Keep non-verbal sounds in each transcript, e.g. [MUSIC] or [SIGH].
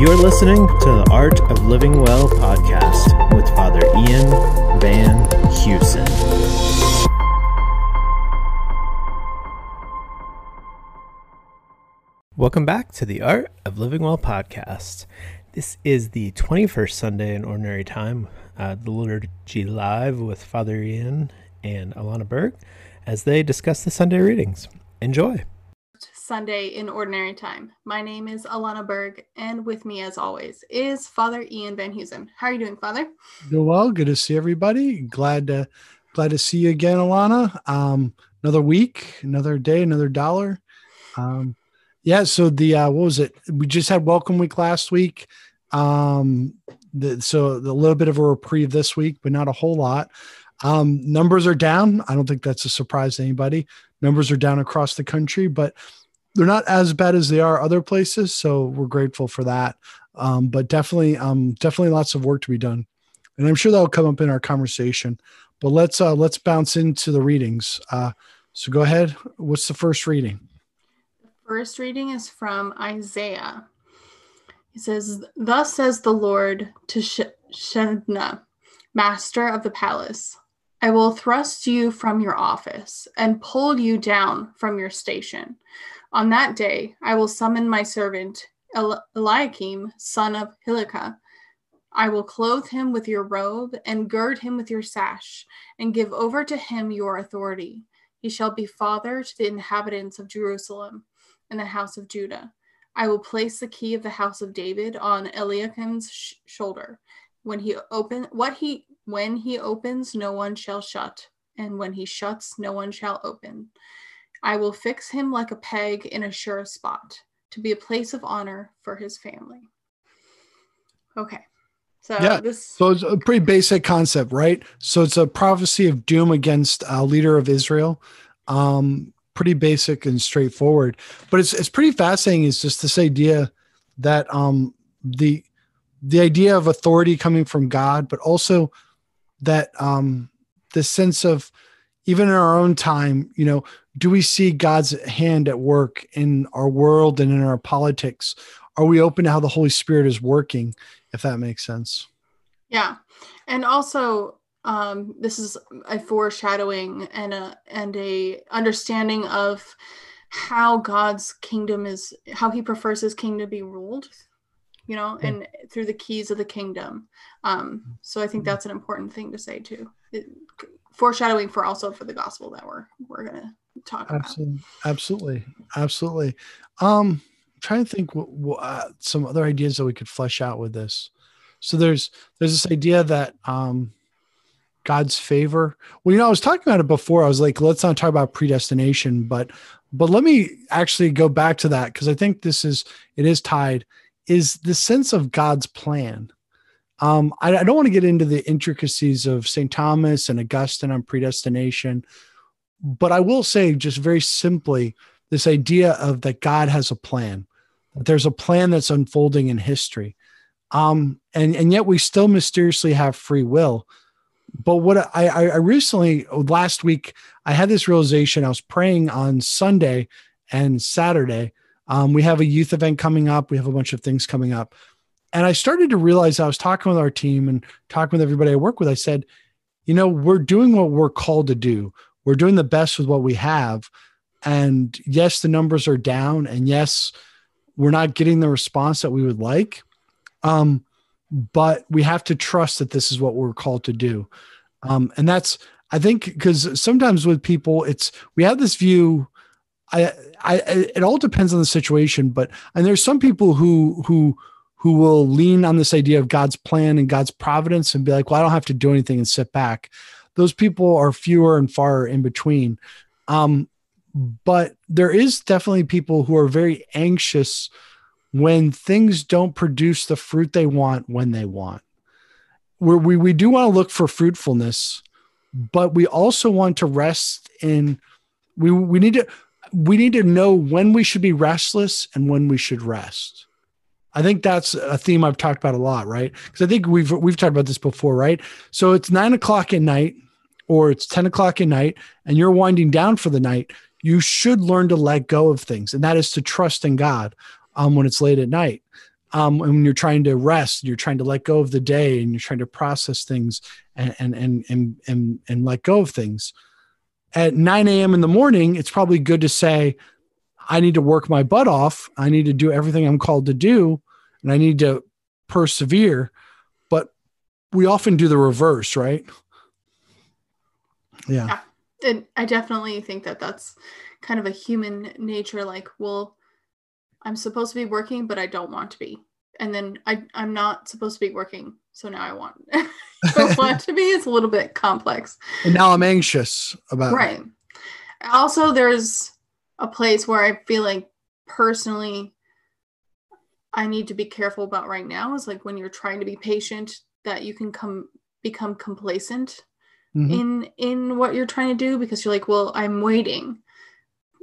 You're listening to the Art of Living Well podcast with Father Ian Van Heusen. Welcome back to the Art of Living Well podcast. This is the 21st Sunday in Ordinary Time, uh, the Liturgy Live with Father Ian and Alanna Burg as they discuss the Sunday readings. Enjoy. Sunday in Ordinary Time. My name is Alanna Burg, and with me, as always, is Father Ian VanHeusen. How are you doing, Father? Doing well. Good to see everybody. Glad to glad to see you again, Alanna. Um, another week, another day, another dollar. Um, yeah. So the uh, what was it? We just had Welcome Week last week. Um, the, so a little bit of a reprieve this week, but not a whole lot. Um, numbers are down. I don't think that's a surprise to anybody. Numbers are down across the country, but they're not as bad as they are other places. So we're grateful for that. Um, but definitely, um, definitely lots of work to be done, and I'm sure that'll come up in our conversation. But let's uh, let's bounce into the readings. Uh, so go ahead. What's the first reading? The first reading is from Isaiah. He says, "Thus says the Lord to Sh- master of the palace." I will thrust you from your office and pull you down from your station. On that day, I will summon my servant Eliakim, son of Hilkiah. I will clothe him with your robe and gird him with your sash, and give over to him your authority. He shall be father to the inhabitants of Jerusalem and the house of Judah. I will place the key of the house of David on Eliakim's sh- shoulder. When he open what he when he opens, no one shall shut, and when he shuts, no one shall open. I will fix him like a peg in a sure spot to be a place of honor for his family. Okay. So yeah, this so it's a pretty basic concept, right? So it's a prophecy of doom against a leader of Israel. Um, pretty basic and straightforward, but it's it's pretty fascinating. Is just this idea that um the the idea of authority coming from God, but also that um the sense of even in our own time, you know, do we see God's hand at work in our world and in our politics? Are we open to how the Holy Spirit is working, if that makes sense? Yeah. And also, um, this is a foreshadowing and a and a understanding of how God's kingdom is how he prefers his kingdom to be ruled, you know, yeah. and through the keys of the kingdom. Um, so I think mm-hmm. that's an important thing to say too. It, foreshadowing for also for the gospel that we're we're gonna talk absolutely, about. Absolutely, absolutely. Um, I'm trying to think what, what uh, some other ideas that we could flesh out with this. So there's there's this idea that um, God's favor. Well, you know, I was talking about it before. I was like, let's not talk about predestination, but but let me actually go back to that because I think this is it is tied. Is the sense of God's plan um, I, I don't want to get into the intricacies of St. Thomas and Augustine on predestination, but I will say just very simply this idea of that God has a plan, that there's a plan that's unfolding in history. Um, and, and yet we still mysteriously have free will. But what I, I recently, last week, I had this realization. I was praying on Sunday and Saturday. Um, we have a youth event coming up, we have a bunch of things coming up and I started to realize I was talking with our team and talking with everybody I work with. I said, you know, we're doing what we're called to do. We're doing the best with what we have. And yes, the numbers are down. And yes, we're not getting the response that we would like. Um, but we have to trust that this is what we're called to do. Um, and that's, I think, because sometimes with people, it's, we have this view. I, I, it all depends on the situation, but, and there's some people who, who, who will lean on this idea of God's plan and God's providence and be like, well, I don't have to do anything and sit back. Those people are fewer and far in between. Um, but there is definitely people who are very anxious when things don't produce the fruit they want when they want. Where we, we do want to look for fruitfulness, but we also want to rest in we we need to we need to know when we should be restless and when we should rest I think that's a theme I've talked about a lot, right? Because I think we've we've talked about this before, right? So it's nine o'clock at night, or it's ten o'clock at night, and you're winding down for the night. You should learn to let go of things, and that is to trust in God um, when it's late at night. um, when you're trying to rest, you're trying to let go of the day, and you're trying to process things and and and and and, and let go of things. At 9 a.m. in the morning, it's probably good to say, I need to work my butt off. I need to do everything I'm called to do, and I need to persevere. But we often do the reverse, right? Yeah. Yeah. And I definitely think that that's kind of a human nature. Like, well, I'm supposed to be working, but I don't want to be. And then I, I'm not supposed to be working. So now I want, [LAUGHS] don't want to be. It's a little bit complex. And now I'm anxious about Right. Also, there's a place where I feel like personally, I need to be careful about right now is like when you're trying to be patient, that you can come become complacent Mhm. in in what you're trying to do because you're like, well, I'm waiting.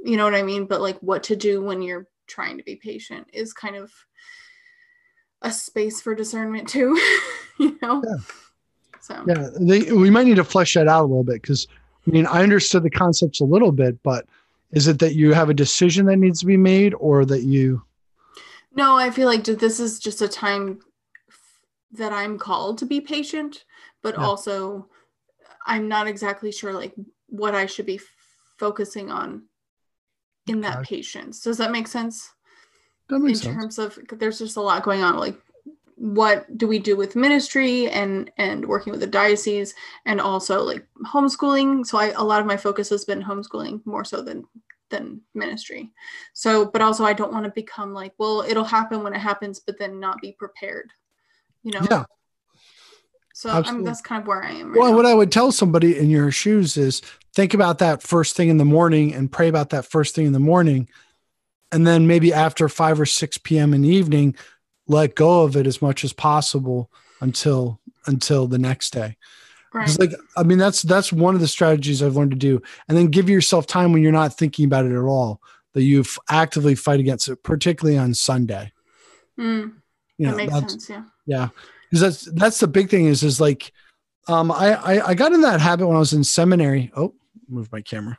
You know what I mean? But like what to do when you're trying to be patient is kind of a space for discernment too, [LAUGHS] you know? Yeah. So Yeah, they, we might need to flesh that out a little bit because I mean I understood the concepts a little bit, but is it that you have a decision that needs to be made, or that you? no, I feel like this is just a time that I'm called to be patient, but Yeah. also I'm not exactly sure like what I should be f- focusing on in that Okay. patience. Does that make sense? That in makes sense. terms of there's just a lot going on like what do we do with ministry and and working with the diocese and also like homeschooling so i a lot of my focus has been homeschooling more so than than ministry so but also i don't want to become like well it'll happen when it happens but then not be prepared you know Yeah. So I'm, that's kind of where i am right Well, now. what I would tell somebody in your shoes is think about that first thing in the morning and pray about that first thing in the morning. And then maybe after 5 or 6 p.m. in the evening, let go of it as much as possible until until the next day. right like I mean that's that's one of the strategies I've learned to do. And then give yourself time when you're not thinking about it at all. That you actively fight against it, particularly on Sunday. Mm, You that makes sense yeah yeah, because that's that's the big thing is is like, um, I, I I got in that habit when I was in seminary. Oh, move my camera.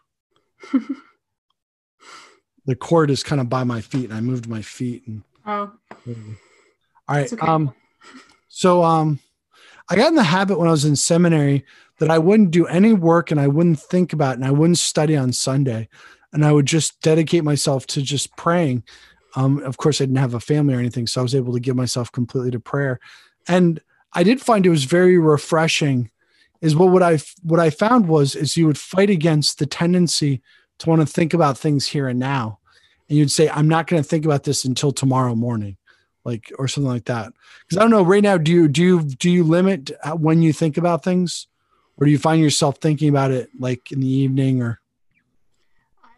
[LAUGHS] the cord is kind of by my feet, and I moved my feet. And oh all right, okay um, so um, I got in the habit when I was in seminary that I wouldn't do any work and I wouldn't think about it and I wouldn't study on Sunday, and I would just dedicate myself to just praying. Um, of course, I didn't have a family or anything, so I was able to give myself completely to prayer, and I did find it was very refreshing. Is what what I what I found was is you would fight against the tendency to want to think about things here and now, and you'd say, "I'm not going to think about this until tomorrow morning." like or something like that because i don't know right now do you do you do you limit uh, when you think about things or do you find yourself thinking about it like in the evening or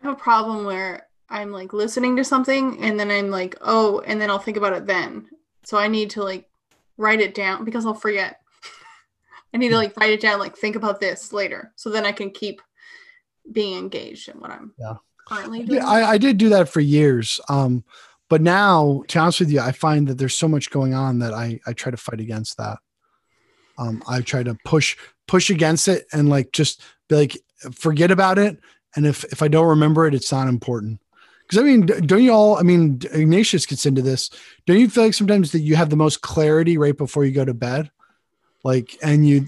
I have a problem where I'm like listening to something and then I'm like, oh, and then I'll think about it then. So I need to like write it down because I'll forget. I need to like write it down, like think about this later. So then I can keep being engaged in what I'm Yeah. currently doing. yeah I, I did do that for years um but now to be honest with you i find that there's so much going on that i i try to fight against that um i try to push push against it and like just be like forget about it and if if i don't remember it it's not important because i mean don't you all i mean ignatius gets into this don't you feel like sometimes that you have the most clarity right before you go to bed like and you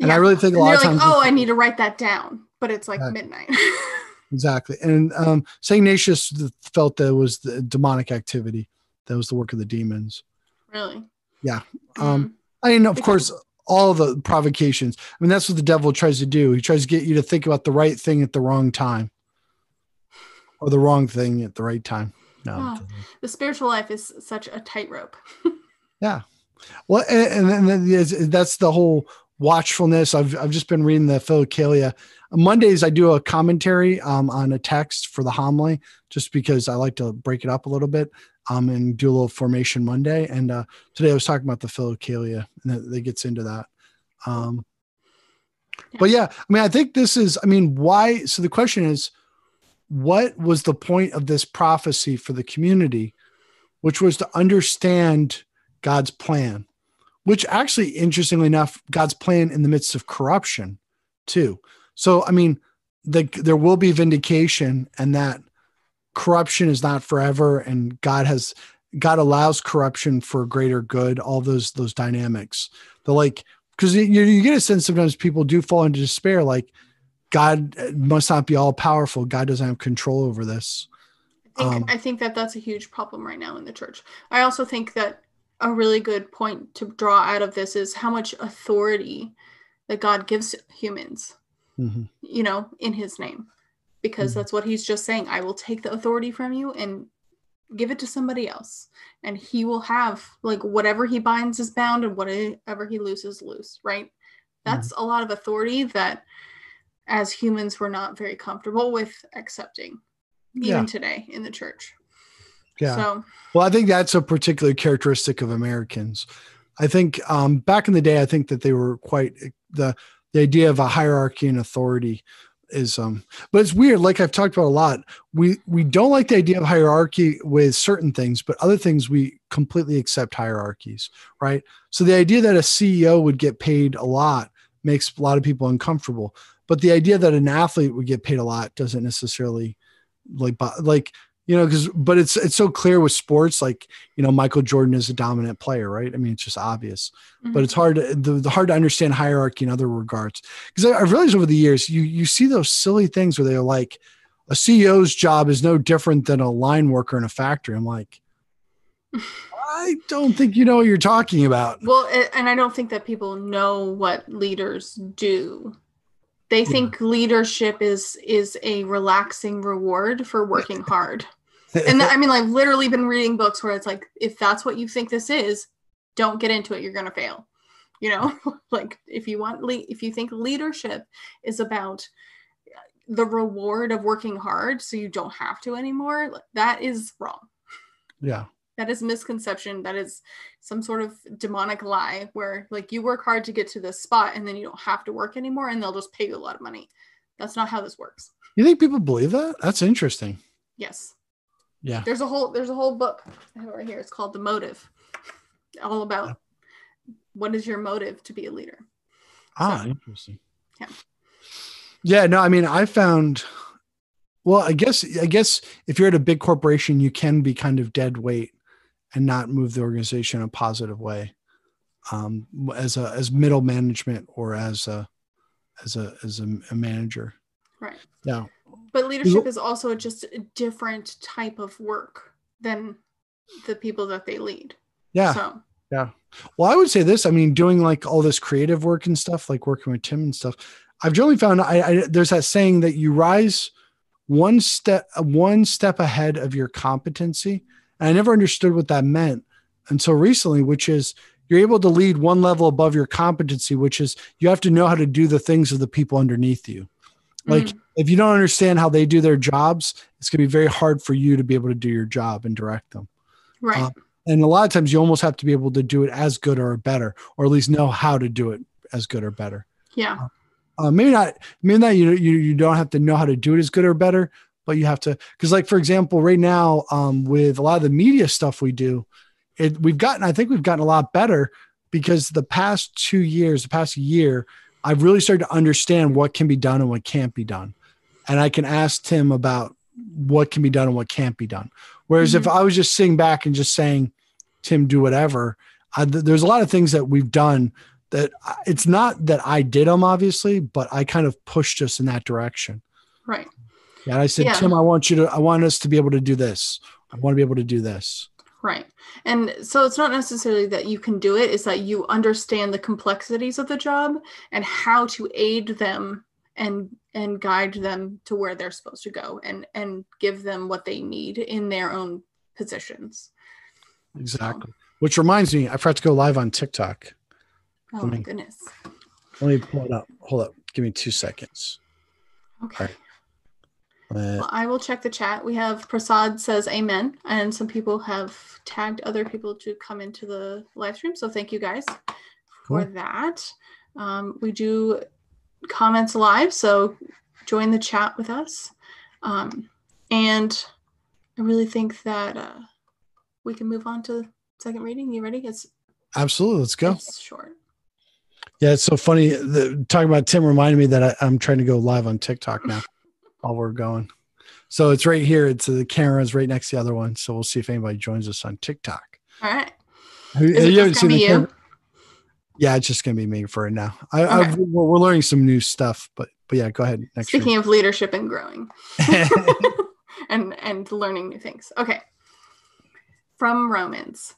and i really think a lot you're of like, times oh, I need to write that down, but it's like Yeah. midnight. [LAUGHS] Exactly. And um, St. Ignatius felt that it was the demonic activity. That was the work of the demons. really? Yeah. Mm. Um, I mean, of Because- course, all the provocations. I mean, that's what the devil tries to do. He tries to get you to think about the right thing at the wrong time or the wrong thing at the right time. No. Oh. the spiritual life is such a tightrope. [LAUGHS] Yeah, well, and, and that's the whole watchfulness. I've, I've just been reading the Philokalia. Mondays, I do a commentary um, on a text for the homily, just because I like to break it up a little bit um, and do a little formation Monday. And uh, today I was talking about the Philokalia, and that, that gets into that. Um, But yeah, I mean, I think this is, I mean, why? So the question is, what was the point of this prophecy for the community, which was to understand God's plan, which actually, interestingly enough, God's plan in the midst of corruption, too. So, I mean, the, there will be vindication, and that corruption is not forever, and God has God allows corruption for greater good, all those those dynamics. The like because you, you get a sense sometimes people do fall into despair, like God must not be all powerful. God doesn't have control over this. I think, um, I think that that's a huge problem right now in the church. I also think that a really good point to draw out of this is how much authority that God gives humans, mm-hmm. you know, in his name, because mm-hmm. that's what he's just saying. I will take the authority from you and give it to somebody else and he will have like whatever he binds is bound and whatever he loses loose right that's mm-hmm. a lot of authority that as humans we're not very comfortable with accepting even yeah. today in the church. Yeah. So well i think that's a particular characteristic of americans. I think um, back in the day i think that they were quite the the idea of a hierarchy and authority is um but it's weird like i've talked about a lot we we don't like the idea of hierarchy with certain things but other things we completely accept hierarchies right? So the idea that a ceo would get paid a lot makes a lot of people uncomfortable but the idea that an athlete would get paid a lot doesn't necessarily like like you know because but it's it's so clear with sports like you know michael jordan is a dominant player right? I mean it's just obvious. Mm-hmm. but it's hard to the, the, hard to understand hierarchy in other regards. Because i've realized over the years you you see those silly things where they're like a ceo's job is no different than a line worker in a factory. I'm like [SIGHS] i don't think you know what you're talking about. Well and i don't think that people know what leaders do they think leadership is is a relaxing reward for working hard and I mean, I've literally been reading books where it's like, if that's what you think this is, don't get into it. You're gonna fail. You know, [LAUGHS] like if you want, le- if you think leadership is about the reward of working hard, so you don't have to anymore, that is wrong. Yeah. That is misconception. That is some sort of demonic lie where like you work hard to get to this spot and then you don't have to work anymore and they'll just pay you a lot of money. That's not how this works. You think people believe that? That's interesting. Yes. Yeah. There's a whole there's a whole book right here. It's called The Motive. All about yeah. what is your motive to be a leader. Ah, so, interesting. Yeah. Yeah, no, I mean, I found well, I guess I guess if you're at a big corporation, you can be kind of dead weight and not move the organization in a positive way. Um, as a as middle management or as a as a as a, a manager. Right. Yeah. But leadership is also just a different type of work than the people that they lead. Yeah. So. Yeah. Well, I would say this. I mean, doing like all this creative work and stuff, like working with Tim and stuff. I've generally found I, I there's that saying that you rise one step one step ahead of your competency. And I never understood what that meant until recently, which is you're able to lead one level above your competency, which is you have to know how to do the things of the people underneath you. Like mm. if you don't understand how they do their jobs, it's going to be very hard for you to be able to do your job and direct them. Right. Uh, and a lot of times you almost have to be able to do it as good or better, or at least know how to do it as good or better. Yeah. Uh, uh, maybe not. Maybe not. You you you don't have to know how to do it as good or better, but you have to. Because like for example, right now, um, with a lot of the media stuff we do, it we've gotten. I think we've gotten a lot better because the past two years, the past year, I've really started to understand what can be done and what can't be done. And I can ask Tim about what can be done and what can't be done. Whereas mm-hmm. if I was just sitting back and just saying, Tim, do whatever, I, there's a lot of things that we've done that it's not that I did them, obviously, but I kind of pushed us in that direction. Right. Yeah, and I said, yeah. Tim, I want you to, I want us to be able to do this. I want to be able to do this. Right. And so it's not necessarily that you can do it, it's that you understand the complexities of the job and how to aid them and and guide them to where they're supposed to go and and give them what they need in their own positions. Exactly. So. Which reminds me, I forgot to go live on TikTok. Oh my goodness. Let me pull it up. Hold up. Give me two seconds. Okay. Well, I will check the chat. We have Prasad says amen, and some people have tagged other people to come into the live stream. So thank you guys for that. Um, we do comments live, so join the chat with us. Um, and I really think that uh, we can move on to second reading. You ready? It's absolutely. Let's go. It's short. Yeah, it's so funny. The, talking about Tim reminded me that I, I'm trying to go live on TikTok now. While we're going. So it's right here. It's the camera's right next to the other one. So we'll see if anybody joins us on TikTok. All right. Is it you haven't just gonna be the you? Yeah, it's just gonna be me for now. I, I Okay. we're, we're learning some new stuff, but but yeah, go ahead. Next Speaking of leadership and growing [LAUGHS] [LAUGHS] and and learning new things. Okay. From Romans.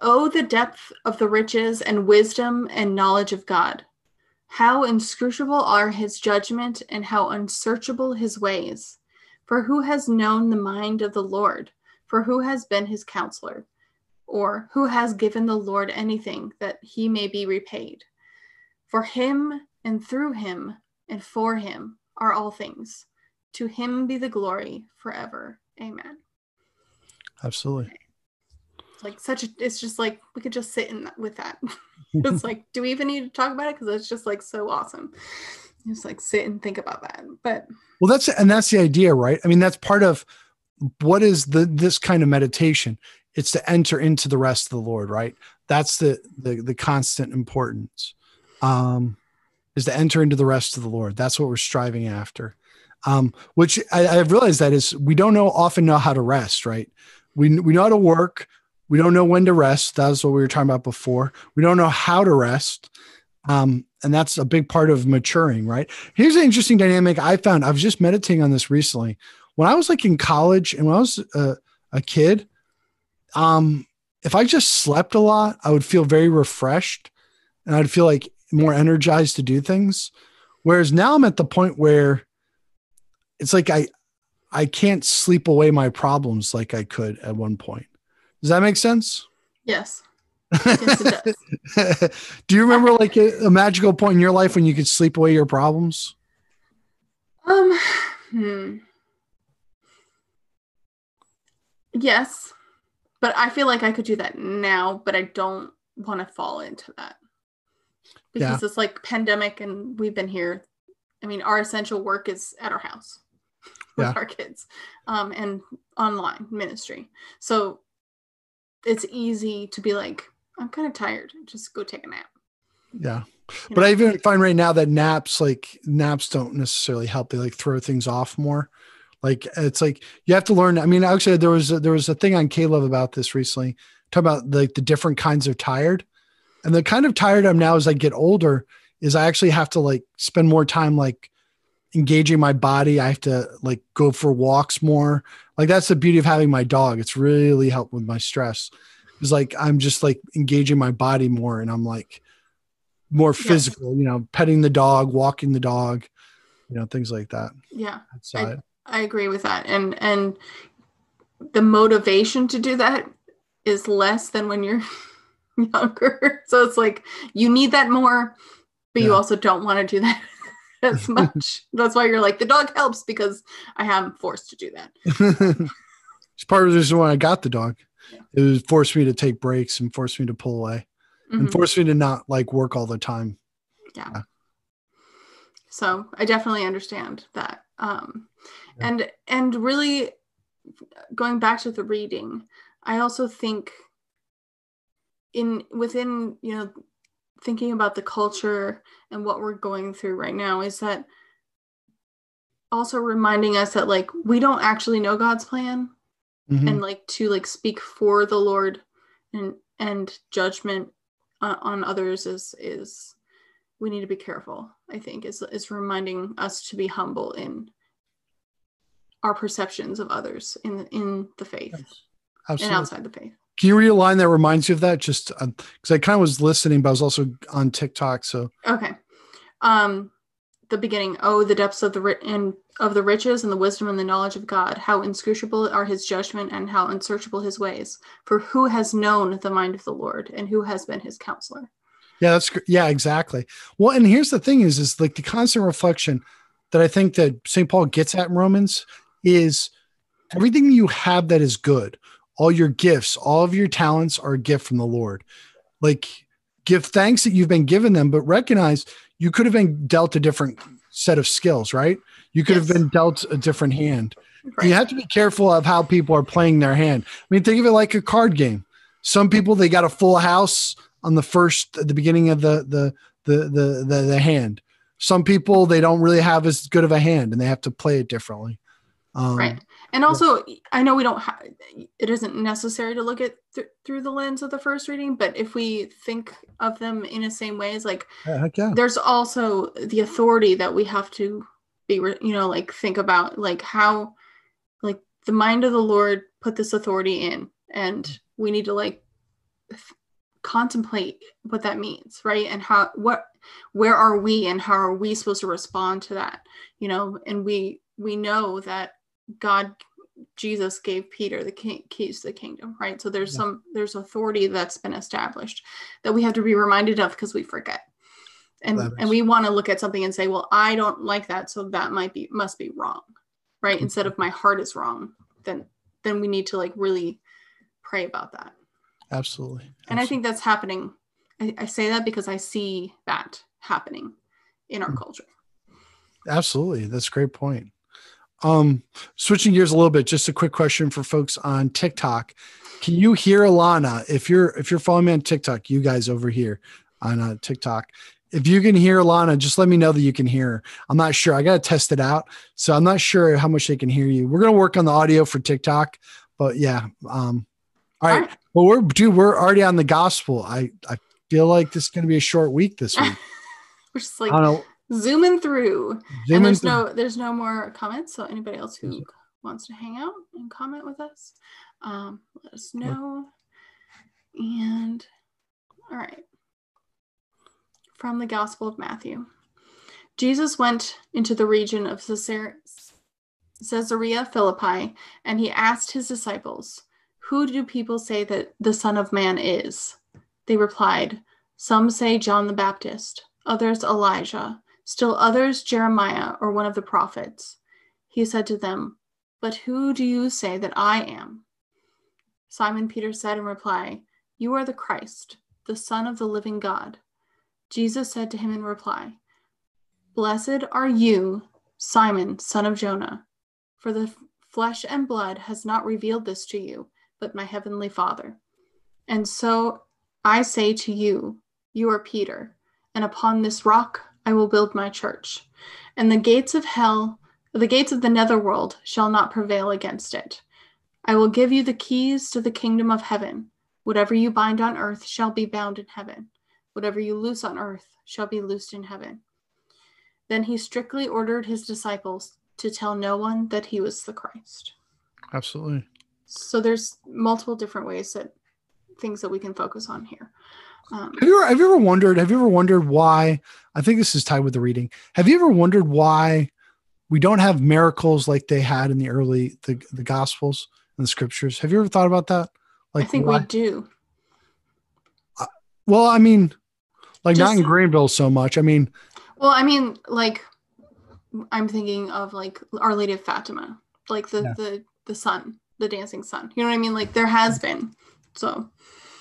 Oh, the depth of the riches and wisdom and knowledge of God. How inscrutable are his judgment and how unsearchable his ways. For who has known the mind of the Lord? For who has been his counselor? Or who has given the Lord anything that he may be repaid? For him and through him and for him are all things. To him be the glory forever. Amen. Absolutely. Like such a, it's just like we could just sit in that, with that. [LAUGHS] it's like, do we even need to talk about it? Because it's just like so awesome. Just like sit and think about that. But Well, that's and that's the idea, right? I mean, that's part of what is the this kind of meditation. It's to enter into the rest of the Lord, right? That's the the the constant importance. Um, is to enter into the rest of the Lord. That's what we're striving after. Um, which I, I've realized that is we don't know often know how to rest, right? We we know how to work. We don't know when to rest. That's what we were talking about before. We don't know how to rest. Um, and that's a big part of maturing, right? Here's an interesting dynamic I found. I was just meditating on this recently. When I was like in college and when I was a, a kid, um, if I just slept a lot, I would feel very refreshed and I'd feel like more energized to do things. Whereas now I'm at the point where it's like I I can't sleep away my problems like I could at one point. Does that make sense? yes, [LAUGHS] yes. Do you remember like a, a magical point in your life when you could sleep away your problems? Um, hmm. Yes, but I feel like I could do that now, but I don't want to fall into that because it's like pandemic and we've been here. I mean, our essential work is at our house [LAUGHS] with Yeah. our kids um, and online ministry. So it's easy to be like, I'm kind of tired. Just go take a nap. Yeah. you But know? I even find right now that naps, like naps don't necessarily help. They like throw things off more. Like it's like you have to learn. I mean, actually there was a, there was a thing on Caleb about this recently, talking about like the different kinds of tired. And the kind of tired I'm now as I get older is I actually have to like spend more time like engaging my body. I have to like go for walks more. Like that's the beauty of having my dog. It's really helped with my stress. It's like I'm just like engaging my body more and I'm like more physical, you know, petting the dog, walking the dog, you know, things like that. yeah. Outside. I agree with that. And and the motivation to do that is less than when you're [LAUGHS] younger. So it's like you need that more, but you also don't want to do that [LAUGHS] as much. That's why you're like the dog helps because I am forced to do that. [LAUGHS] it's part of the reason why I got the dog. Yeah. It was forced me to take breaks and forced me to pull away and Mhm. forced me to not like work all the time. Yeah. So I definitely understand that. Um, Yeah. and and really going back to the reading, I also think in within you know thinking about the culture and what we're going through right now is that also reminding us that like we don't actually know God's plan Mhm. and like to like speak for the Lord and and judgment uh, on others is is we need to be careful. I think is is reminding us to be humble in our perceptions of others in in the faith and outside the faith. Can you read a line that reminds you of that? Just because I kind of was listening, but I was also on TikTok. So Okay. Um the beginning, oh the depths of the ri- and of the riches and the wisdom and the knowledge of God, how inscrutable are his judgment and how unsearchable his ways. For who has known the mind of the Lord and who has been his counselor? yeah, that's yeah, exactly. Well, and here's the thing: is is like the constant reflection that I think that St. Paul gets at in Romans is everything you have that is good, all your gifts, all of your talents are a gift from the Lord. Like, give thanks that you've been given them, but recognize you could have been dealt a different set of skills, right? You could have been dealt a different hand. Right. You have to be careful of how people are playing their hand. I mean, think of it like a card game. Some people they got a full house on the first at the beginning of the the the the the, the hand. Some people they don't really have as good of a hand and they have to play it differently. Um, right and also i know we don't have it isn't necessary to look at th- through the lens of the first reading but if we think of them in the same ways like yeah, yeah. there's also the authority that we have to be re- you know like think about like how like the mind of the lord put this authority in and mm. we need to like contemplate what that means right? And how what where are we and how are we supposed to respond to that you know? And we we know that god jesus gave peter the key, keys to the kingdom right so there's Yeah. some there's authority that's been established that we have to be reminded of because we forget and That and is- we want to look at something and say well i don't like that so that might be must be wrong right instead of my heart is wrong then then we need to like really pray about that Absolutely. and i think that's happening I, I say that because i see that happening in our Mm. culture Absolutely. That's a great point. Um, switching gears a little bit, just a quick question for folks on TikTok. Can you hear Alanna? If you're if you're following me on TikTok, you guys over here on uh, TikTok, if you can hear Alanna, just let me know that you can hear her. I'm not sure. I gotta test it out. So I'm not sure how much they can hear you. We're gonna work on the audio for TikTok, but yeah. Um, all right. Well, we're dude, we're already on the gospel. I I feel like this is gonna be a short week this week. [LAUGHS] we're just I like don't know. Zooming through. Zoom and there's into- no there's no more comments so anybody else who wants to hang out and comment with us um, let us know. And all right from the gospel of matthew. Jesus went into the region of caesarea philippi and he asked his disciples who do people say that the son of man is? They replied some say john the baptist others elijah Still others, Jeremiah or one of the prophets. He said to them, But who do you say that I am? Simon Peter said in reply, You are the Christ, the Son of the living God. Jesus said to him in reply, Blessed are you, Simon, son of Jonah, for the flesh and blood has not revealed this to you, but my heavenly Father. And so I say to you, You are Peter, and upon this rock I will build my church, and the gates of hell, the gates of the netherworld, shall not prevail against it. I will give you the keys to the kingdom of heaven. Whatever you bind on earth shall be bound in heaven. Whatever you loose on earth shall be loosed in heaven. Then he strictly ordered his disciples to tell no one that he was the Christ. Absolutely. So there's multiple different ways that things that we can focus on here. Um, Have you ever have you ever wondered? Have you ever wondered why? I think this is tied with the reading. Have you ever wondered why we don't have miracles like they had in the early the, the gospels and the scriptures? Have you ever thought about that? Like I think why? we do. well, I mean, like not in Greenville so much. I mean, Well, I mean, like I'm thinking of like Our Lady of Fatima, like the Yeah. the the sun, the dancing sun. You know what I mean? Like there has been. So,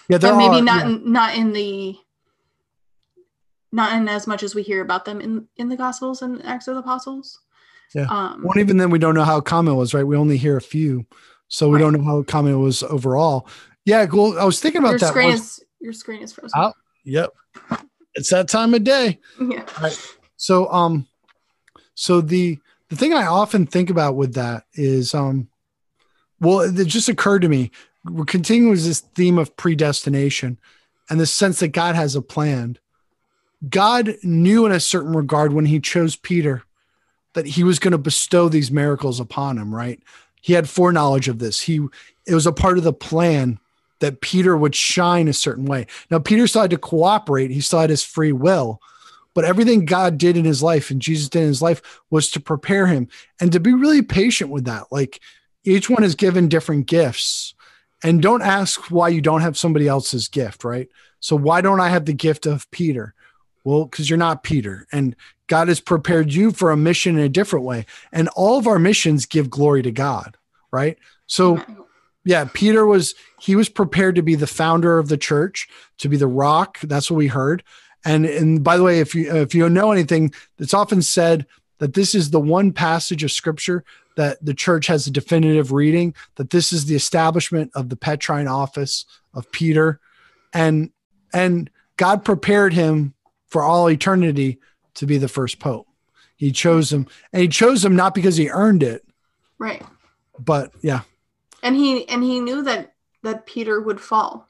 yeah, there but maybe are- not yeah. in, not in the not in as much as we hear about them in in the Gospels and Acts of the Apostles. Yeah. Um, Well, even then, we don't know how common it was, right? We only hear a few, so we Right. don't know how common it was overall. Yeah, cool. I was thinking about your that. screen is your screen is frozen. Oh. Yep, it's that time of day. [LAUGHS] yeah. So um so the the thing I often think about with that is um well it just occurred to me we're continuing with this theme of predestination and the sense that God has a plan. God knew in a certain regard when he chose Peter that he was going to bestow these miracles upon him, right? He had foreknowledge of this. He it was a part of the plan that Peter would shine a certain way. Now Peter still had to cooperate, he still had his free will, but everything God did in his life and Jesus did in his life was to prepare him and to be really patient with that. Like each one is given different gifts. And don't ask why you don't have somebody else's gift, right? So why don't I have the gift of Peter? Well, because you're not Peter. And God has prepared you for a mission in a different way. And all of our missions give glory to God, right? So yeah, Peter was he was prepared to be the founder of the church, to be the rock. That's what we heard. And and by the way, if you if you know anything, it's often said that this is the one passage of scripture that the church has a definitive reading that this is the establishment of the Petrine office of Peter, and and God prepared him for all eternity to be the first pope. He chose him, and he chose him not because he earned it, Right. But yeah, And he and he knew that that Peter would fall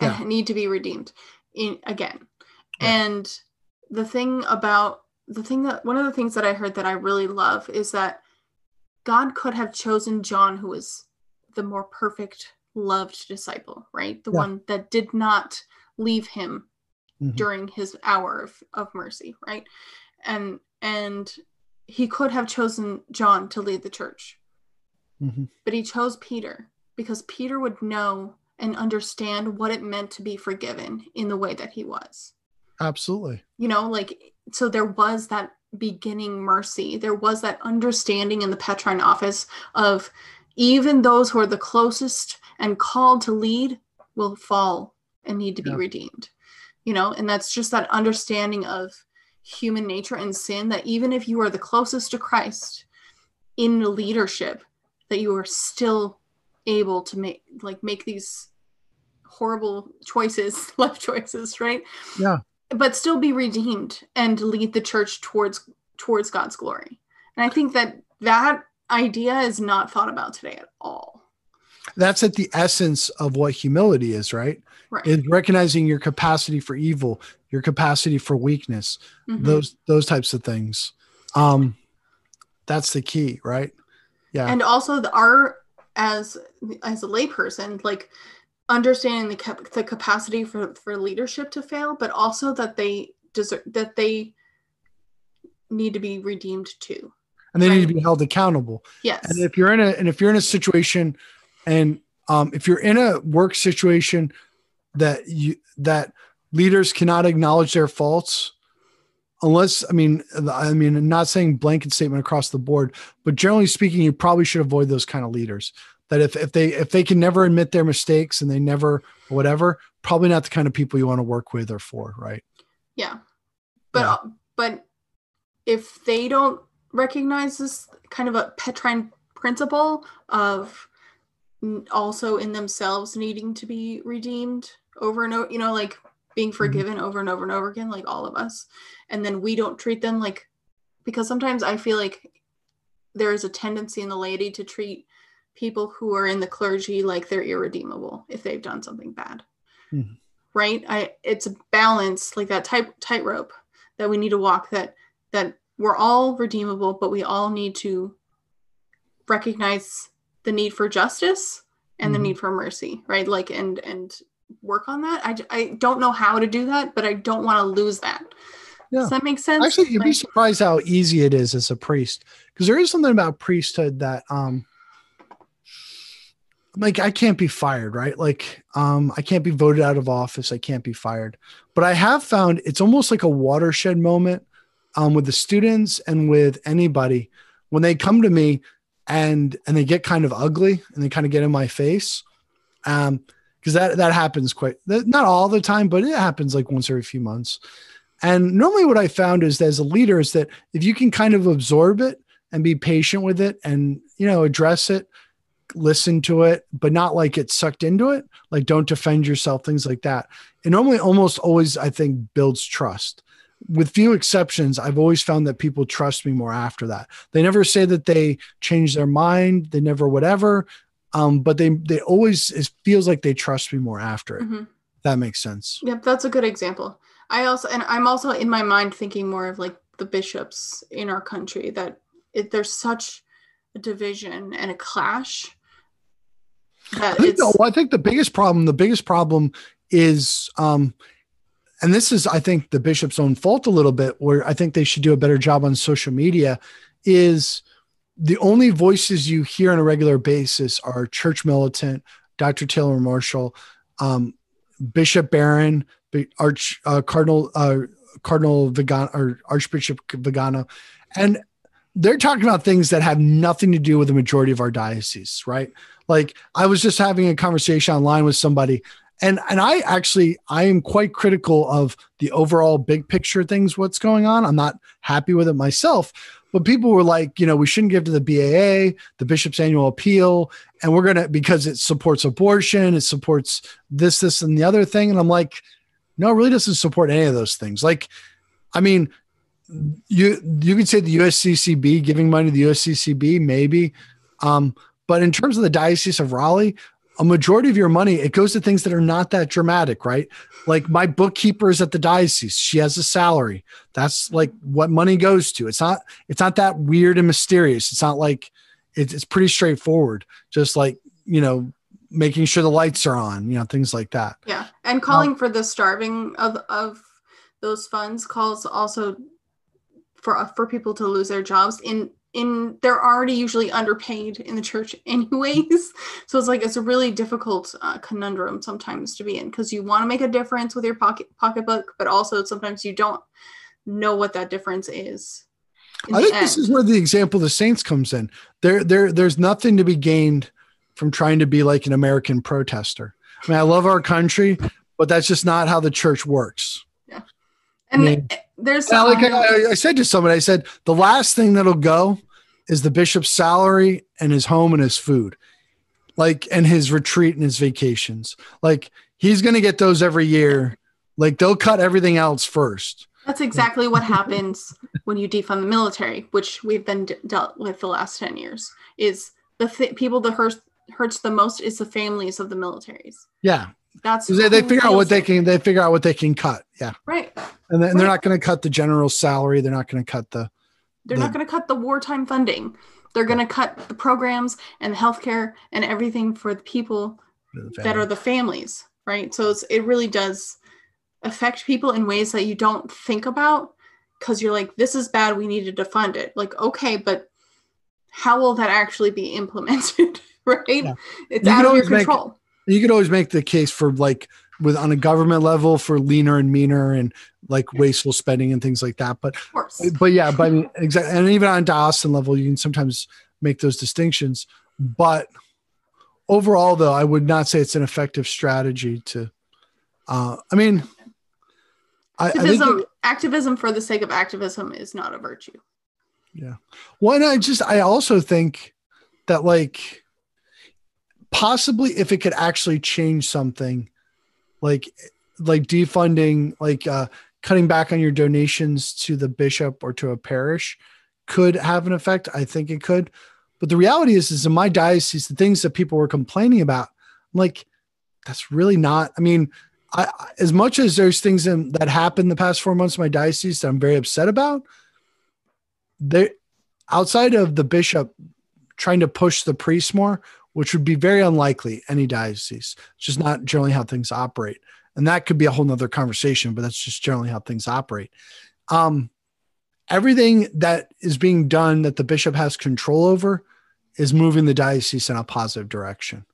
and Yeah. need to be redeemed in again. Yeah. And the thing about the thing that one of the things that I heard that I really love is that God could have chosen John, who was the more perfect, loved disciple, right? The Yeah. one that did not leave him Mhm. during his hour of, of mercy, right? And and he could have chosen John to lead the church, Mhm. but he chose Peter because Peter would know and understand what it meant to be forgiven in the way that he was absolutely. you know like so there was that beginning mercy there was that understanding in the petrine office of even those who are the closest and called to lead will fall and need to be Yeah. redeemed you know and that's just that understanding of human nature and sin that even if you are the closest to christ in leadership that you are still able to make like make these horrible choices [LAUGHS] life choices right Yeah. But still be redeemed and lead the church towards towards God's glory. And I think that that idea is not thought about today at all. That's at the essence of what humility is, right? Right. Is recognizing your capacity for evil, your capacity for weakness, Mhm. those those types of things. Um, that's the key, right? Yeah. and also the our as as a layperson, like understanding the cap- the capacity for for leadership to fail, but also that they deserve that they need to be redeemed too. and they need to be held accountable. Yes. And if you're in a and if you're in a situation and um if you're in a work situation that you that leaders cannot acknowledge their faults unless I mean I mean I'm not saying blanket statement across the board, but generally speaking, you probably should avoid those kind of leaders. That if if they if they can never admit their mistakes and they never whatever, probably not the kind of people you want to work with or for, right? Yeah. But Yeah. but if they don't recognize this kind of a Petrine principle of also in themselves needing to be redeemed over and over, you know, like being mm-hmm. forgiven over and over and over again, like all of us, and then we don't treat them like because sometimes I feel like there is a tendency in the laity to treat people who are in the clergy like they're irredeemable if they've done something bad Mhm. right i it's a balance like that tight tightrope that we need to walk that that we're all redeemable but we all need to recognize the need for justice and the Mhm. need for mercy right like and and work on that I, I don't know how to do that but i don't want to lose that Yeah. does that make sense Actually, you'd be surprised how easy it is as a priest because there is something about priesthood that um like I can't be fired, right? Like um I can't be voted out of office, I can't be fired. But I have found it's almost like a watershed moment um with the students and with anybody when they come to me and and they get kind of ugly and they kind of get in my face. Um because that that happens quite not all the time, but it happens like once every few months. And normally, what I found is that as a leader is that if you can kind of absorb it and be patient with it and you know address it, listen to it, but not like get sucked into it, like don't defend yourself, things like that. It normally almost always I think builds trust. With few exceptions, I've always found that people trust me more after that. They never say that they change their mind, they never whatever, um, but they they always it feels like they trust me more after it. Mhm. That makes sense. Yep, that's a good example. I also, and I'm also in my mind thinking more of like the bishops in our country that it, there's such a division and a clash I think, the, well, I think the biggest problem, the biggest problem is, um, and this is, I think, the bishop's own fault a little bit, where I think they should do a better job on social media, is the only voices you hear on a regular basis are church militant, Dr. Taylor Marshall, um, Bishop Barron, Arch uh, Cardinal uh, Cardinal Vigano or Archbishop Vigano, and they're talking about things that have nothing to do with the majority of our diocese, right? Like I was just having a conversation online with somebody, and and I actually I am quite critical of the overall big picture things, what's going on. I'm not happy with it myself. But people were like, you know, we shouldn't give to the BAA, the bishop's annual appeal, and we're gonna because it supports abortion, it supports this, this, and the other thing. And I'm like, no, it really doesn't support any of those things. Like, I mean, you you could say the USCCB giving money to the USCCB, maybe. Um, but in terms of the Diocese of Raleigh, a majority of your money it goes to things that are not that dramatic, right? Like my bookkeeper is at the diocese; she has a salary. That's like what money goes to. It's not it's not that weird and mysterious. It's not like it's, it's pretty straightforward. Just like you know, making sure the lights are on, you know, things like that. Yeah, and calling for the starving of of those funds calls also for for people to lose their jobs in in they're already usually underpaid in the church [LAUGHS] anyways so it's like it's a really difficult uh, conundrum sometimes to be in because you want to make a difference with your pocket pocketbook but also sometimes you don't know what that difference is I think this is where the example of the Saints comes in. There, there, there's nothing to be gained from trying to be like an American protester. I mean, I love our country, but that's just not how the church works. And mean, eh, there's Yeah, like I, I said to somebody, I said the last thing that'll go is the bishop's salary and his home and his food, like and his retreat and his vacations. Like he's gonna get those every year. Like they'll cut everything else first. That's exactly what happens when you defund the military, which we've been d- dealt with the last 10 years. Is the th- people that hurts hurts the most is the families of the militaries. Yeah, That's they, they figure out what they can. They figure out what they can cut. Yeah, Right. and, then, and they're not going to cut the general's salary. They're not going to cut the. They're the- not going to cut the wartime funding. They're going to cut the programs and the healthcare and everything for the people the that are the families, right? So it's, it really does affect people in ways that you don't think about because you're like, this is bad. We needed to fund it. Like, okay, but how will that actually be implemented? [LAUGHS] right? Yeah. It's You out of your control. You could always make the case for like with on a government level for leaner and meaner and like wasteful spending and things like that. But of course. but yeah, but I mean, exactly. And even on diocesan level, you can sometimes make those distinctions. But overall, though, I would not say it's an effective strategy to. Uh, I mean, I, I think Activism, it- activism for the sake of activism is not a virtue. Yeah. Well, and I just I also think that like possibly if it could actually change something, like like defunding, like uh, cutting back on your donations to the bishop or to a parish, could have an effect. I think it could, but the reality is, is in my diocese, the things that people were complaining about, I'm like that's really not. I mean, I as much as there's things in, that happened the past four months in my diocese that I'm very upset about. There, outside of the bishop trying to push the priest more, which would be very unlikely any diocese. It's just not generally how things operate. And that could be a whole nother conversation, but that's just generally how things operate. Um, everything that is being done that the bishop has control over is moving the diocese in a positive direction.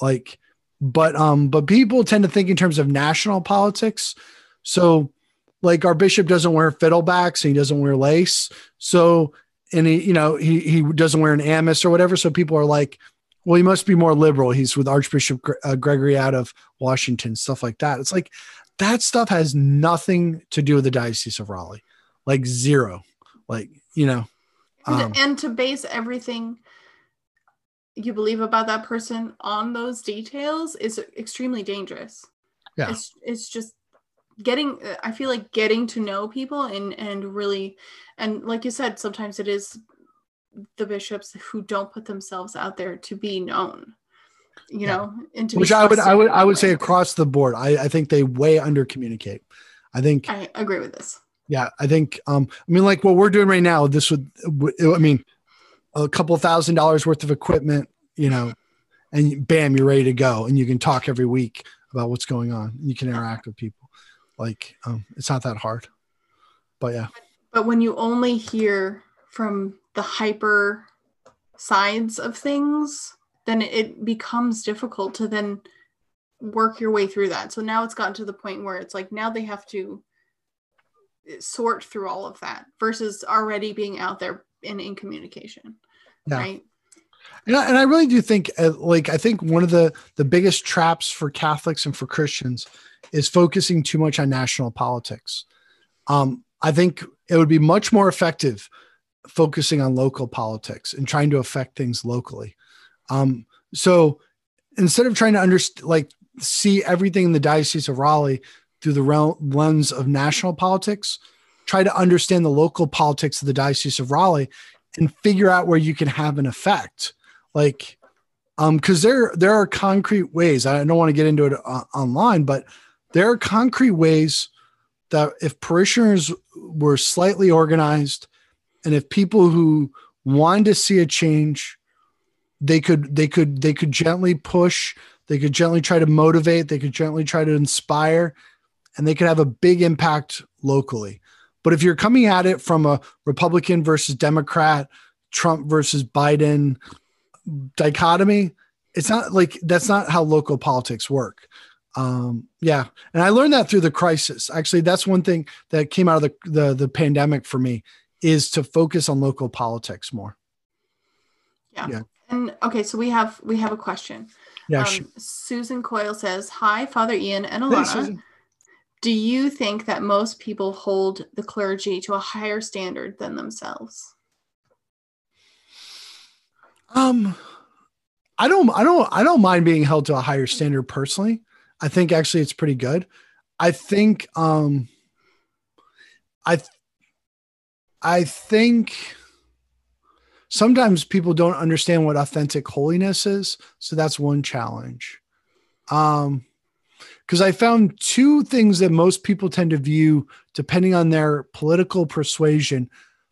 Like, but um, but people tend to think in terms of national politics. So like our bishop doesn't wear fiddlebacks and he doesn't wear lace. So and he, you know, he he doesn't wear an amice or whatever. So people are like, well, he must be more liberal. He's with Archbishop uh, Gregory out of Washington, stuff like that. It's like that stuff has nothing to do with the Diocese of Raleigh, like zero. Like you know, And, um, and to base everything you believe about that person on those details is extremely dangerous. Yeah. It's it's just getting I feel like getting to know people and and really and like you said sometimes it is the bishops who don't put themselves out there to be known. You Yeah. know, and which I would I would I would say across the board. I, I think they way under communicate. I think I agree with this. Yeah, I think. Um, I mean, like what we're doing right now. This would, would- I mean, a couple thousand dollars worth of equipment, you know, and bam, you're ready to go, and you can talk every week about what's going on. You can interact with people. Like, um, it's not that hard. But yeah, But when you only hear from the hyper sides of things, then it becomes difficult to then work your way through that. So now it's gotten to the point where it's like now they have to sort through all of that versus already being out there and in communication. Yeah. Right. and I, and I really do think, uh, like, I think one of the the biggest traps for Catholics and for Christians is focusing too much on national politics. Um, I think it would be much more effective focusing on local politics and trying to affect things locally. Um, so instead of trying to understand, like, see everything in the Diocese of Raleigh through the lens of national politics, try to understand the local politics of the Diocese of Raleigh and figure out where you can have an effect. like um because there there are concrete ways i don't want to get into it uh, online but there are concrete ways that if parishioners were slightly organized and if people who wanted to see a change they could they could they could gently push they could gently try to motivate they could gently try to inspire and they could have a big impact locally. But if you're coming at it from a republican versus democrat trump versus biden dichotomy it's not like that's not how local politics work. Um yeah. And i learned that through the crisis. Actually that's one thing that came out of the the, the pandemic for me is to focus on local politics more Yeah. Yeah. And okay, so we have we have a question. yeah um, sh- Susan Coyle says, "Hi, Father Ian and Hey, Alanna. Susan. Do you think that most people hold the clergy to a higher standard than themselves?" Um, I don't, I don't, I don't mind being held to a higher standard personally. I think actually it's pretty good. I think, um, I, th- I think sometimes people don't understand what authentic holiness is. So that's one challenge. Um, because I found two things that most people tend to view depending on their political persuasion.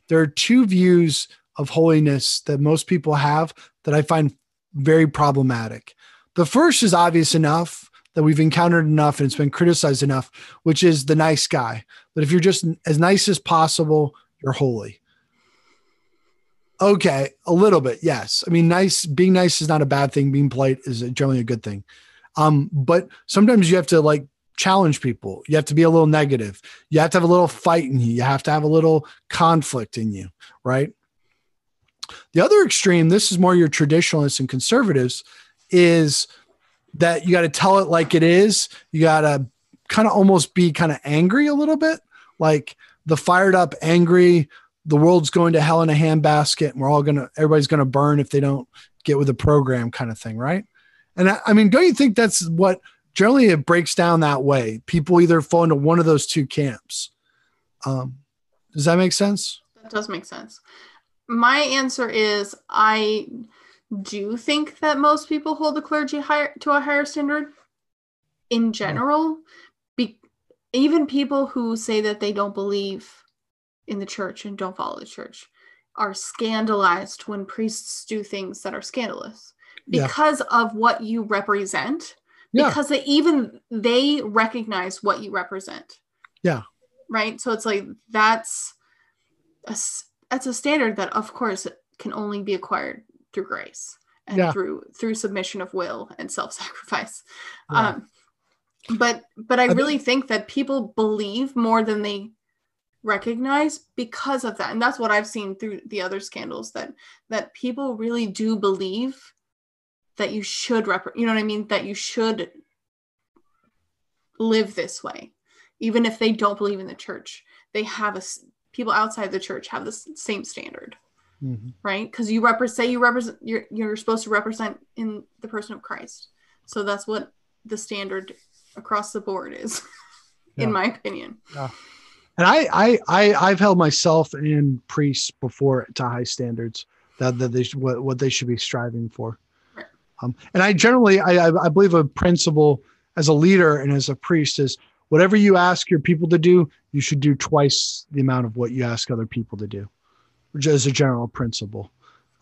There are two views of holiness that most people have that I find very problematic. The first is obvious enough that we've encountered enough and it's been criticized enough, which is the nice guy. But if you're just as nice as possible, you're holy. Okay, a little bit, yes. I mean, nice being nice is not a bad thing. Being polite is generally a good thing. Um, but sometimes you have to like challenge people. You have to be a little negative. You have to have a little fight in you. You have to have a little conflict in you, right? The other extreme, this is more your traditionalists and conservatives, is that you got to tell it like it is. You got to kind of almost be kind of angry a little bit, like the fired up, angry, the world's going to hell in a handbasket and we're all to, everybody's to burn if they don't get with the program kind of thing, right? And I, I mean, don't you think that's what generally it breaks down that way? People either fall into one of those two camps. Um, does that make sense? That does make sense. My answer is I do think that most people hold the clergy higher to a higher standard in general. Be, even people who say that they don't believe in the church and don't follow the church are scandalized when priests do things that are scandalous Yeah. because of what you represent Yeah. because they even they recognize what you represent Yeah. right so it's like that's a, that's a standard that of course can only be acquired through grace and Yeah. through through submission of will and self-sacrifice Yeah. um but but i I really think that people believe more than they recognize because of that. And that's what i've seen through the other scandals that that people really do believe that you should rep you know what i mean? That you should live this way even if they don't believe in the church. They have a people outside the church have the same standard Mhm. right? Because you represent you represent you're you're supposed to represent in the person of christ. So that's what the standard across the board is [LAUGHS] in my opinion Yeah. And I, I, I, I've held myself and priests before to high standards that, that they should, what, what they should be striving for. Right. Um, and I generally, I, I I believe a principle as a leader and as a priest is whatever you ask your people to do, you should do twice the amount of what you ask other people to do, which is a general principle.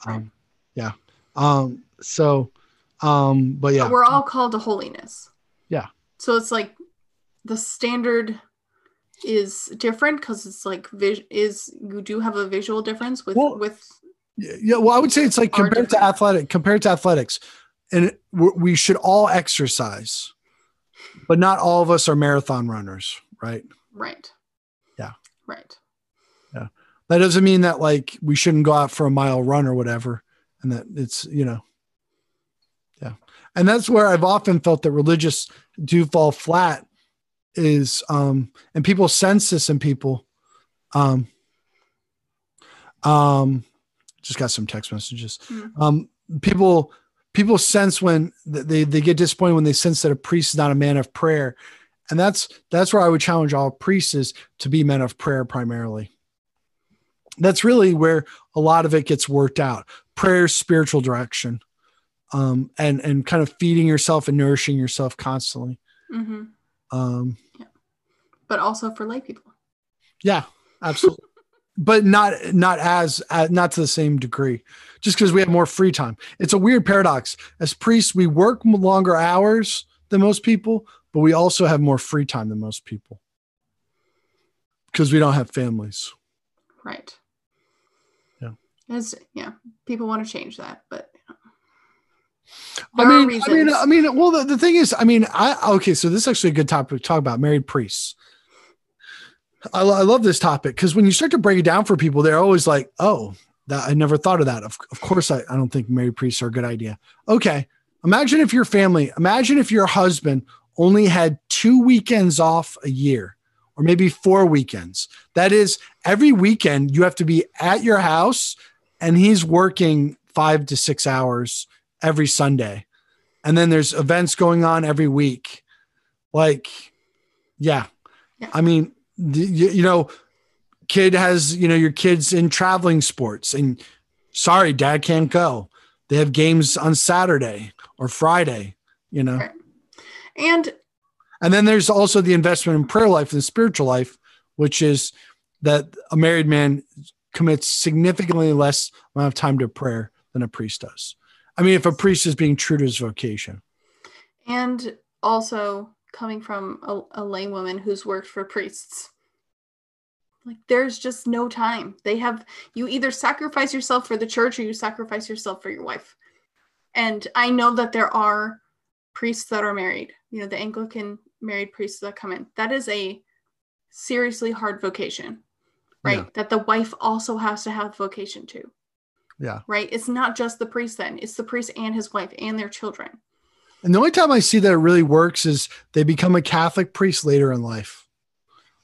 Um, yeah. Um, so, um, but yeah, But we're all called to holiness Yeah. So it's like the standard is different because it's like vis- is you do have a visual difference with Well, with Yeah, well, I would say it's like Are compared to athletic, compared to athletics, and it- we should all exercise, but not all of us are marathon runners, right? right Yeah. right yeah That doesn't mean that like we shouldn't go out for a mile run or whatever, and that it's you know, and that's where I've often felt that religious do fall flat, is um, and people sense this in people, um, um, just got some text messages. Hmm. Um, people people sense when they they get disappointed when they sense that a priest is not a man of prayer, and that's that's where I would challenge all priests is to be men of prayer primarily. That's really where a lot of it gets worked out. Prayer, spiritual direction. Um, and and kind of feeding yourself and nourishing yourself constantly. hmm Um, But also for lay people. yeah, absolutely. [LAUGHS] but not not as uh, not to the same degree just because we have more free time it's a weird paradox as priests we work longer hours than most people but we also have more free time than most people because we don't have families Right. Yeah. As yeah, people want to change that, but. I mean, I mean. I mean, well, the, the thing is, I mean, I okay, so this is actually a good topic to talk about married priests. I, I love this topic because when you start to break it down for people, they're always like, "Oh, that I never thought of that." Of, of course, I, I don't think married priests are a good idea. Okay, imagine if your family, imagine if your husband only had two weekends off a year, or maybe four weekends. That is, every weekend you have to be at your house, and he's working five to six hours every Sunday. And then there's events going on every week. Like, yeah. Yeah. I mean, you, you know, kid has, you know, your kids in traveling sports and sorry, dad can't go. They have games on Saturday or Friday, you know. Right. and And then there's also the investment in prayer life and spiritual life, which is that a married man commits significantly less amount of time to prayer than a priest does. I mean, if a priest is being true to his vocation. and also coming from a, a laywoman who's worked for priests. Like there's just no time. They have you either sacrifice yourself for the church or you sacrifice yourself for your wife. And I know that there are priests that are married, you know, the Anglican married priests that come in. That is a seriously hard vocation, right? Yeah. That the wife also has to have vocation too, Yeah. right? It's not just the priest then, it's the priest and his wife and their children. And the only time I see that it really works is they become a Catholic priest later in life,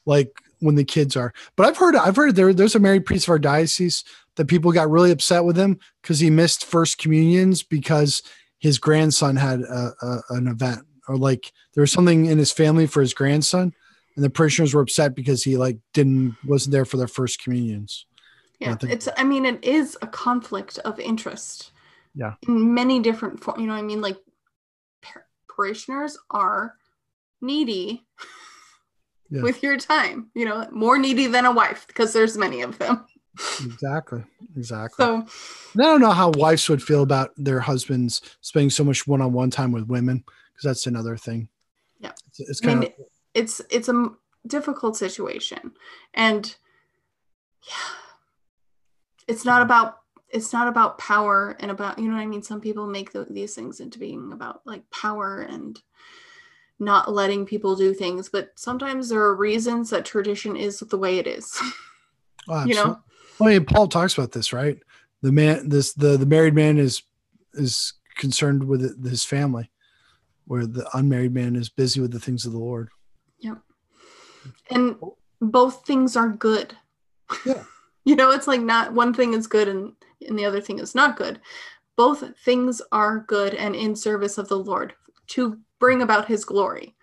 like when the kids are. But I've heard, I've heard there, there's a married priest of our diocese that people got really upset with him because he missed first communions because his grandson had a, a, an event or like there was something in his family for his grandson, and the parishioners were upset because he like didn't wasn't there for their first communions. Yeah, think- it's. I mean, it is a conflict of interest. Yeah. In many different forms, you know. what I mean, like par- parishioners are needy [LAUGHS] Yeah. with your time. You know, more needy than a wife because there's many of them. Exactly, exactly. So And I don't know how wives would feel about their husbands spending so much one-on-one time with women because that's another thing. Yeah. it's, it's I mean, of it's it's a difficult situation, and yeah, it's not about it's not about power and about you know what I mean. Some people make th- these things into being about like power and not letting people do things, but sometimes there are reasons that tradition is the way it is. oh, [LAUGHS] you know, absolutely. I mean, Paul talks about this, right? The man, this the the married man is is concerned with it- his family, where the unmarried man is busy with the things of the Lord. Yep. And both things are good. Yeah. You know, it's like not one thing is good and and the other thing is not good. Both things are good and in service of the Lord to bring about his glory.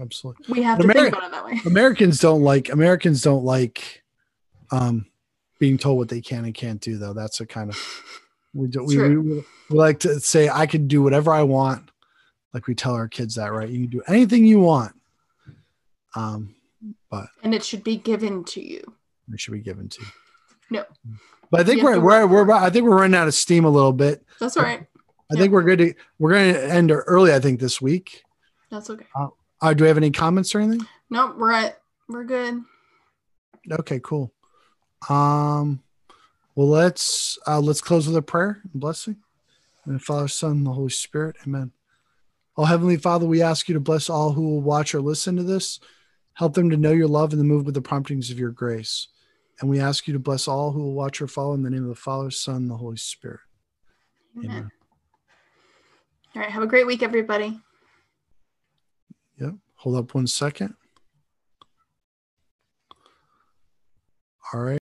Absolutely. We have But to Ameri- think about it that way. Americans don't like Americans don't like um being told what they can and can't do though. That's a kind of we do we, we, we we like to say I can do whatever I want. Like we tell our kids that, right? You can do anything you want. Um, but And it should be given to you. Should be given to. No. But I think we're to we're, we're it. I think we're running out of steam a little bit. That's all right. I Yeah. think we're good to we're gonna end early, I think, this week. That's okay. Uh, do we have any comments or anything? No, we're at we're good. Okay, cool. Um, well, let's uh, let's close with a prayer and blessing. And Father, Son, and the Holy Spirit. Amen. Oh, Heavenly Father, we ask you to bless all who will watch or listen to this. Help them to know your love and to move with the promptings of your grace. And we ask you to bless all who will watch or follow in the name of the Father, Son, and the Holy Spirit. Amen. Amen. All right. Have a great week, everybody. Yep. Hold up one second. All right.